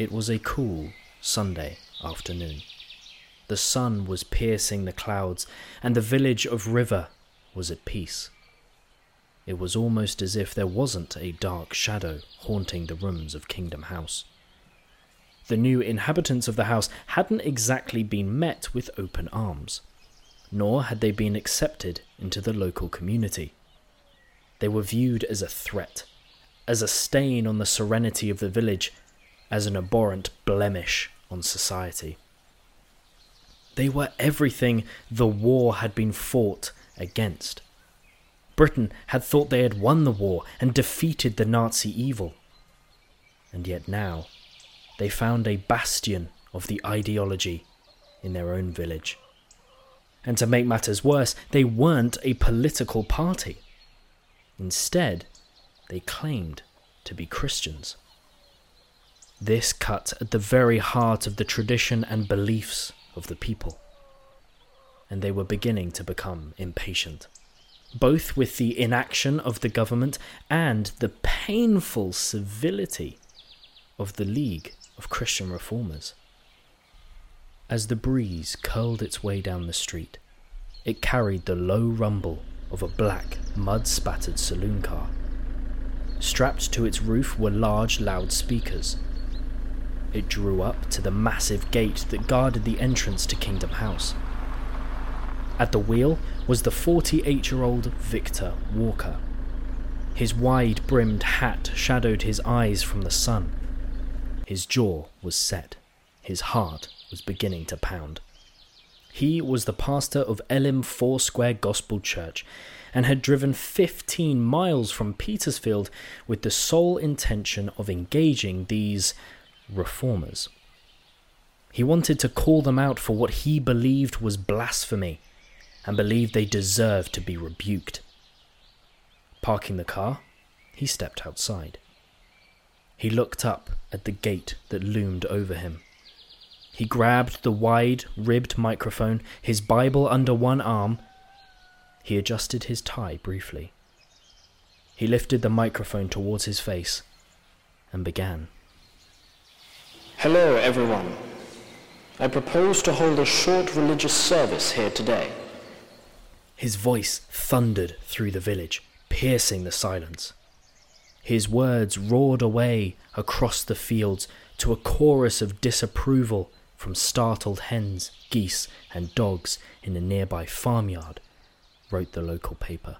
It was a cool Sunday afternoon. The sun was piercing the clouds, and the village of River was at peace. It was almost as if there wasn't a dark shadow haunting the rooms of Kingdom House. The new inhabitants of the house hadn't exactly been met with open arms, nor had they been accepted into the local community. They were viewed as a threat, as a stain on the serenity of the village, as an abhorrent blemish on society. They were everything the war had been fought against. Britain had thought they had won the war and defeated the Nazi evil. And yet now, they found a bastion of the ideology in their own village. And to make matters worse, they weren't a political party. Instead, they claimed to be Christians. This cut at the very heart of the tradition and beliefs of the people. And they were beginning to become impatient, both with the inaction of the government and the painful civility of the League of Christian Reformers. As the breeze curled its way down the street, it carried the low rumble of a black, mud spattered saloon car. Strapped to its roof were large loudspeakers it drew up to the massive gate that guarded the entrance to Kingdom House. At the wheel was the 48 year old Victor Walker. His wide brimmed hat shadowed his eyes from the sun. His jaw was set. His heart was beginning to pound. He was the pastor of Elim Foursquare Gospel Church and had driven 15 miles from Petersfield with the sole intention of engaging these reformers. He wanted to call them out for what he believed was blasphemy and believed they deserved to be rebuked. Parking the car, he stepped outside. He looked up at the gate that loomed over him. He grabbed the wide, ribbed microphone, his Bible under one arm. He adjusted his tie briefly. He lifted the microphone towards his face and began. Hello, everyone. I propose to hold a short religious service here today. His voice thundered through the village, piercing the silence. His words roared away across the fields to a chorus of disapproval from startled hens, geese, and dogs in a nearby farmyard, wrote the local paper.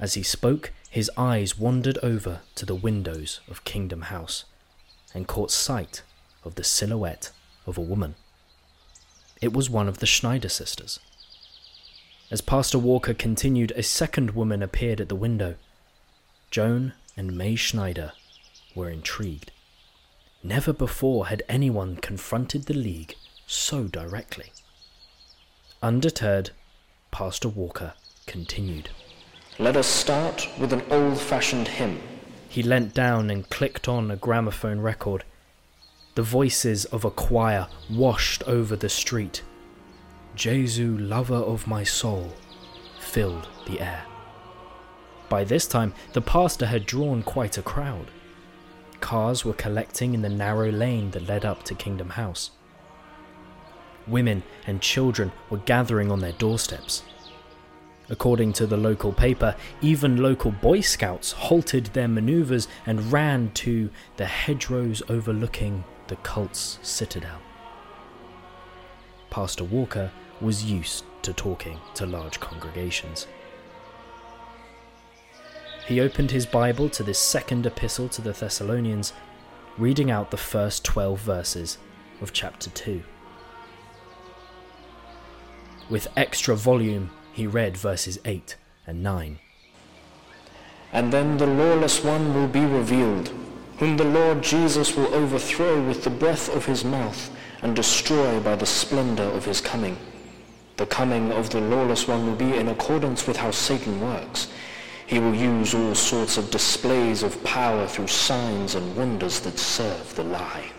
As he spoke, his eyes wandered over to the windows of Kingdom House and caught sight of the silhouette of a woman. It was one of the Schneider sisters. As Pastor Walker continued, a second woman appeared at the window. Joan and May Schneider were intrigued. Never before had anyone confronted the League so directly. Undeterred, Pastor Walker continued. Let us start with an old fashioned hymn. He leant down and clicked on a gramophone record. The voices of a choir washed over the street. Jesu, lover of my soul, filled the air. By this time, the pastor had drawn quite a crowd. Cars were collecting in the narrow lane that led up to Kingdom House. Women and children were gathering on their doorsteps. According to the local paper, even local Boy Scouts halted their maneuvers and ran to the hedgerows overlooking the cult's citadel. Pastor Walker was used to talking to large congregations. He opened his Bible to this second epistle to the Thessalonians, reading out the first 12 verses of chapter 2. With extra volume, he read verses 8 and 9. And then the lawless one will be revealed, whom the Lord Jesus will overthrow with the breath of his mouth and destroy by the splendor of his coming. The coming of the lawless one will be in accordance with how Satan works. He will use all sorts of displays of power through signs and wonders that serve the lie.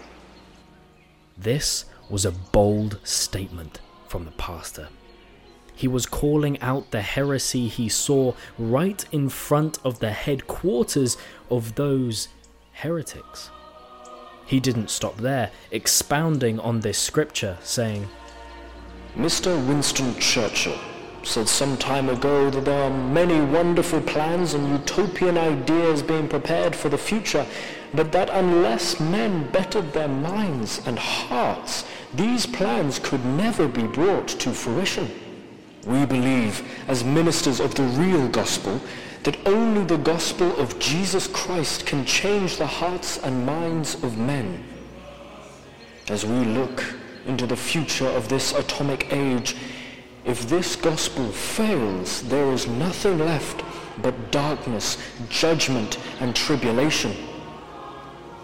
This was a bold statement from the pastor. He was calling out the heresy he saw right in front of the headquarters of those heretics. He didn't stop there, expounding on this scripture, saying, Mr. Winston Churchill said some time ago that there are many wonderful plans and utopian ideas being prepared for the future, but that unless men bettered their minds and hearts, these plans could never be brought to fruition. We believe, as ministers of the real gospel, that only the gospel of Jesus Christ can change the hearts and minds of men. As we look into the future of this atomic age, if this gospel fails, there is nothing left but darkness, judgment, and tribulation.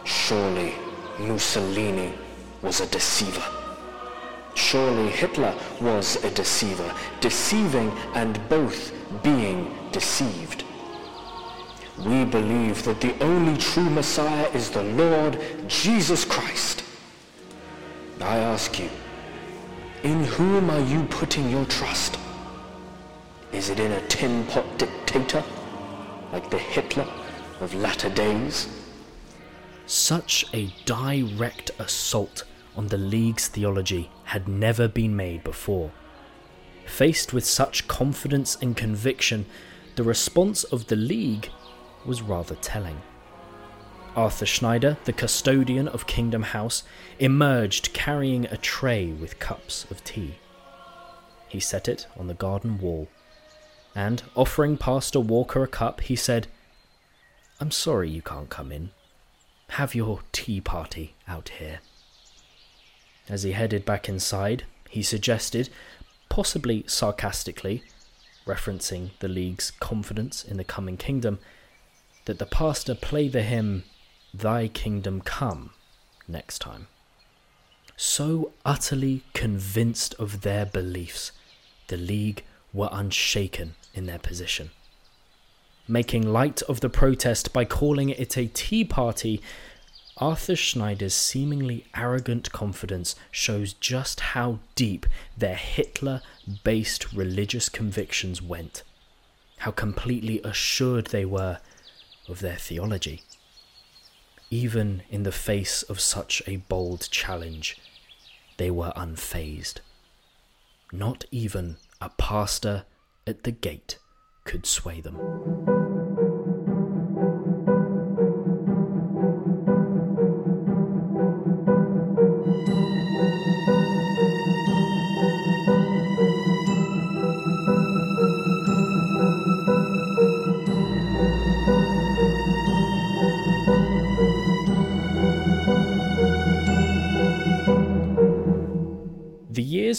Surely Mussolini was a deceiver. Surely Hitler was a deceiver, deceiving and both being deceived. We believe that the only true Messiah is the Lord Jesus Christ. I ask you, in whom are you putting your trust? Is it in a tin pot dictator like the Hitler of latter days? Such a direct assault on the League's theology had never been made before. Faced with such confidence and conviction, the response of the League was rather telling. Arthur Schneider, the custodian of Kingdom House, emerged carrying a tray with cups of tea. He set it on the garden wall, and, offering Pastor Walker a cup, he said, I'm sorry you can't come in. Have your tea party out here. As he headed back inside, he suggested, possibly sarcastically, referencing the League's confidence in the coming kingdom, that the pastor play the hymn Thy Kingdom Come next time. So utterly convinced of their beliefs, the League were unshaken in their position. Making light of the protest by calling it a tea party, Arthur Schneider's seemingly arrogant confidence shows just how deep their Hitler based religious convictions went, how completely assured they were of their theology even in the face of such a bold challenge, they were unfazed. Not even a pastor at the gate could sway them.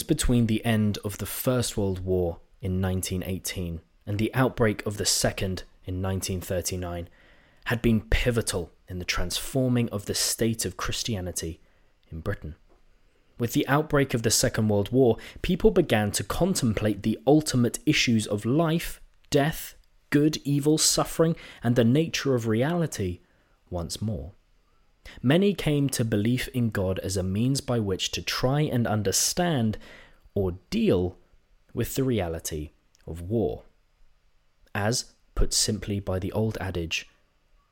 Between the end of the First World War in 1918 and the outbreak of the Second in 1939 had been pivotal in the transforming of the state of Christianity in Britain. With the outbreak of the Second World War, people began to contemplate the ultimate issues of life, death, good, evil, suffering, and the nature of reality once more. Many came to belief in God as a means by which to try and understand or deal with the reality of war. As, put simply by the old adage,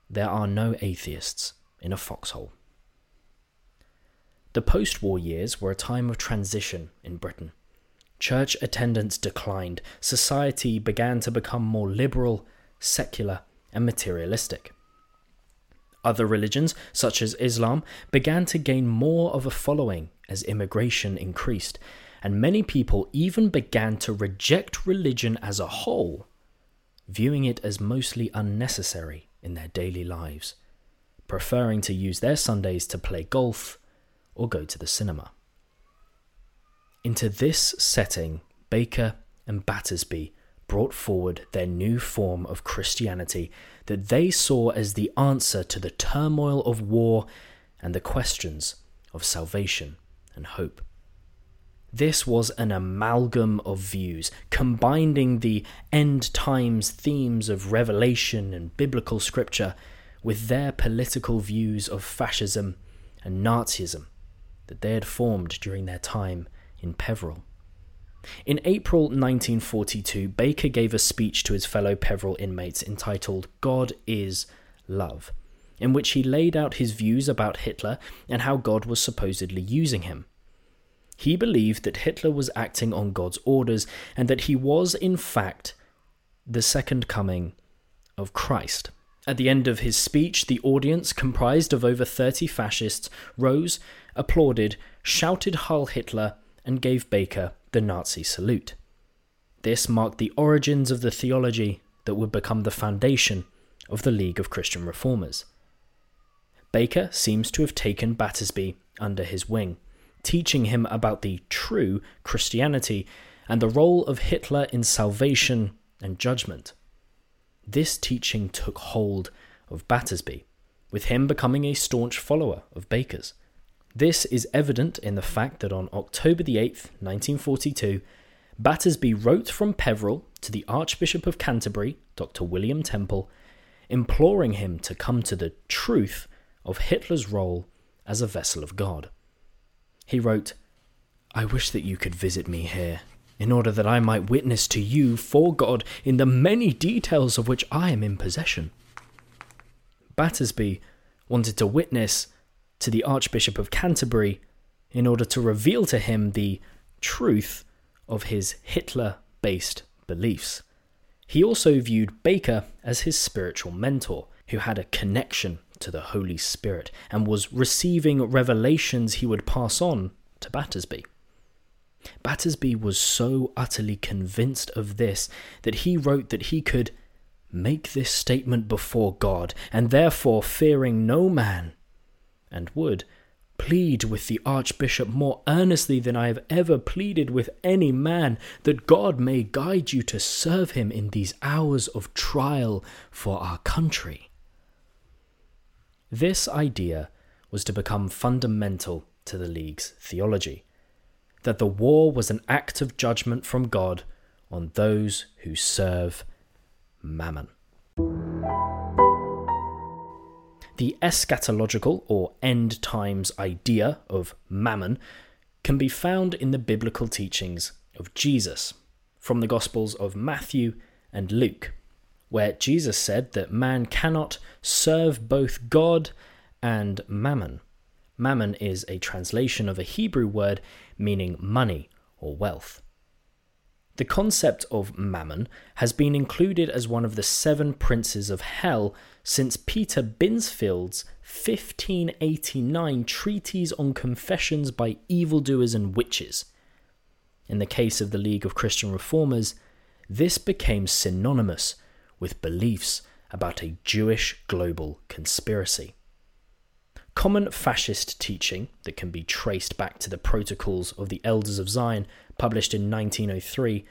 there are no atheists in a foxhole. The post war years were a time of transition in Britain. Church attendance declined, society began to become more liberal, secular, and materialistic. Other religions, such as Islam, began to gain more of a following as immigration increased, and many people even began to reject religion as a whole, viewing it as mostly unnecessary in their daily lives, preferring to use their Sundays to play golf or go to the cinema. Into this setting, Baker and Battersby brought forward their new form of Christianity that they saw as the answer to the turmoil of war and the questions of salvation and hope. This was an amalgam of views, combining the end times themes of Revelation and biblical scripture with their political views of fascism and Nazism that they had formed during their time in Peveril. In April 1942, Baker gave a speech to his fellow Peveril inmates entitled God is Love, in which he laid out his views about Hitler and how God was supposedly using him. He believed that Hitler was acting on God's orders and that he was, in fact, the second coming of Christ. At the end of his speech, the audience, comprised of over 30 fascists, rose, applauded, shouted Heil Hitler, and gave Baker the Nazi salute. This marked the origins of the theology that would become the foundation of the League of Christian Reformers. Baker seems to have taken Battersby under his wing, teaching him about the true Christianity and the role of Hitler in salvation and judgment. This teaching took hold of Battersby, with him becoming a staunch follower of Baker's. This is evident in the fact that on October the 8th, 1942, Battersby wrote from Peveril to the Archbishop of Canterbury, Dr. William Temple, imploring him to come to the truth of Hitler's role as a vessel of God. He wrote, I wish that you could visit me here, in order that I might witness to you for God in the many details of which I am in possession. Battersby wanted to witness to the Archbishop of Canterbury in order to reveal to him the truth of his Hitler based beliefs. He also viewed Baker as his spiritual mentor, who had a connection to the Holy Spirit and was receiving revelations he would pass on to Battersby. Battersby was so utterly convinced of this that he wrote that he could make this statement before God, and therefore fearing no man, and would plead with the Archbishop more earnestly than I have ever pleaded with any man, that God may guide you to serve him in these hours of trial for our country. This idea was to become fundamental to the League's theology that the war was an act of judgment from God on those who serve Mammon. The eschatological or end times idea of mammon can be found in the biblical teachings of Jesus from the Gospels of Matthew and Luke, where Jesus said that man cannot serve both God and mammon. Mammon is a translation of a Hebrew word meaning money or wealth. The concept of mammon has been included as one of the seven princes of hell since Peter Binsfeld's 1589 treatise on confessions by evildoers and witches. In the case of the League of Christian Reformers, this became synonymous with beliefs about a Jewish global conspiracy. Common fascist teaching that can be traced back to the Protocols of the Elders of Zion, published in 1903,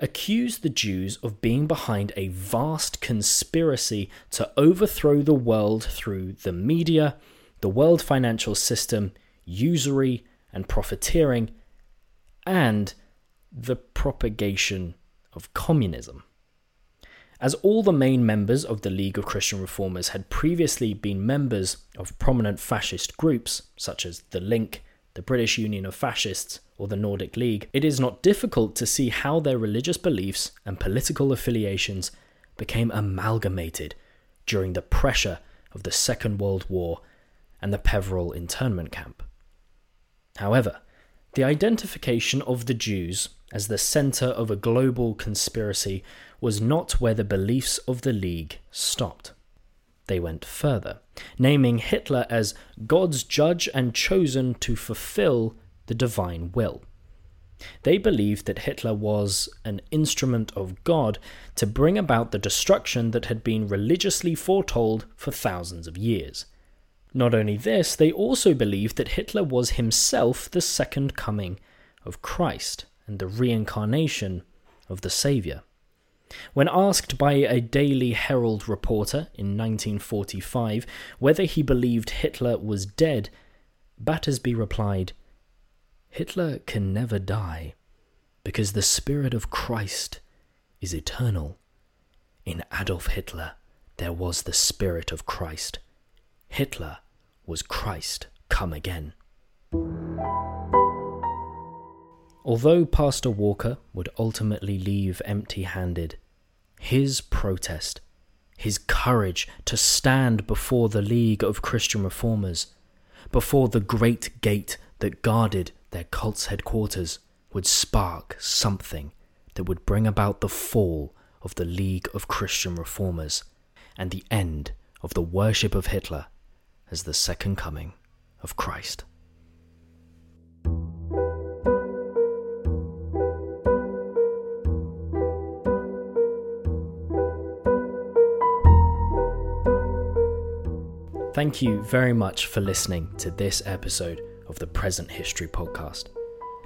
accused the Jews of being behind a vast conspiracy to overthrow the world through the media, the world financial system, usury and profiteering, and the propagation of communism. As all the main members of the League of Christian Reformers had previously been members of prominent fascist groups, such as the Link, the British Union of Fascists, or the Nordic League, it is not difficult to see how their religious beliefs and political affiliations became amalgamated during the pressure of the Second World War and the Peveril internment camp. However, the identification of the Jews as the center of a global conspiracy was not where the beliefs of the League stopped. They went further, naming Hitler as God's judge and chosen to fulfill the divine will. They believed that Hitler was an instrument of God to bring about the destruction that had been religiously foretold for thousands of years. Not only this, they also believed that Hitler was himself the second coming of Christ and the reincarnation of the Saviour. When asked by a Daily Herald reporter in 1945 whether he believed Hitler was dead, Battersby replied, Hitler can never die because the Spirit of Christ is eternal. In Adolf Hitler, there was the Spirit of Christ. Hitler was Christ come again. Although Pastor Walker would ultimately leave empty handed, his protest his courage to stand before the League of Christian Reformers, before the great gate that guarded their cult's headquarters, would spark something that would bring about the fall of the League of Christian Reformers and the end of the worship of Hitler as the second coming of Christ. Thank you very much for listening to this episode of the Present History Podcast,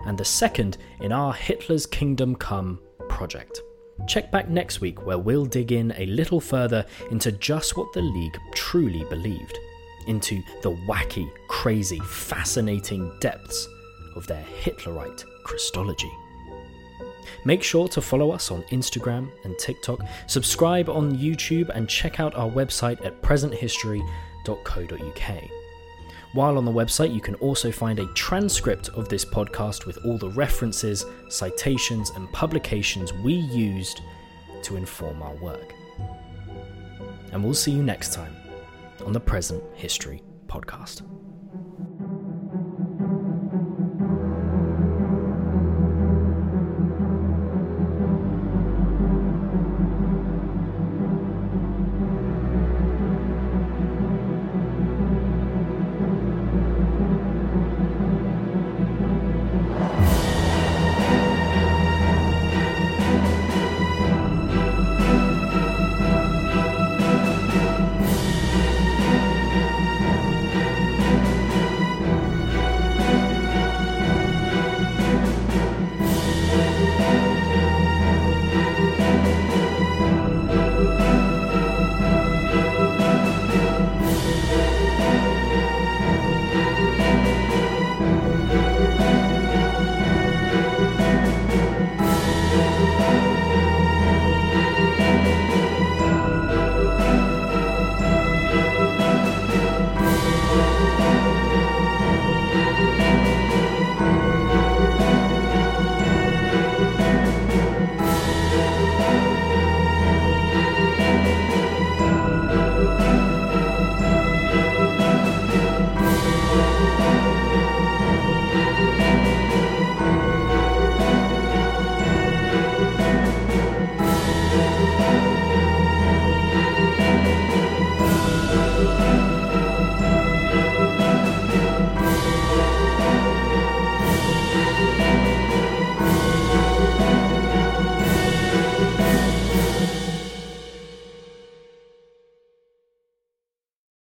and the second in our Hitler's Kingdom Come project. Check back next week where we'll dig in a little further into just what the League truly believed, into the wacky, crazy, fascinating depths of their Hitlerite Christology. Make sure to follow us on Instagram and TikTok, subscribe on YouTube, and check out our website at presenthistory.co.uk. While on the website, you can also find a transcript of this podcast with all the references, citations, and publications we used to inform our work. And we'll see you next time on the Present History Podcast.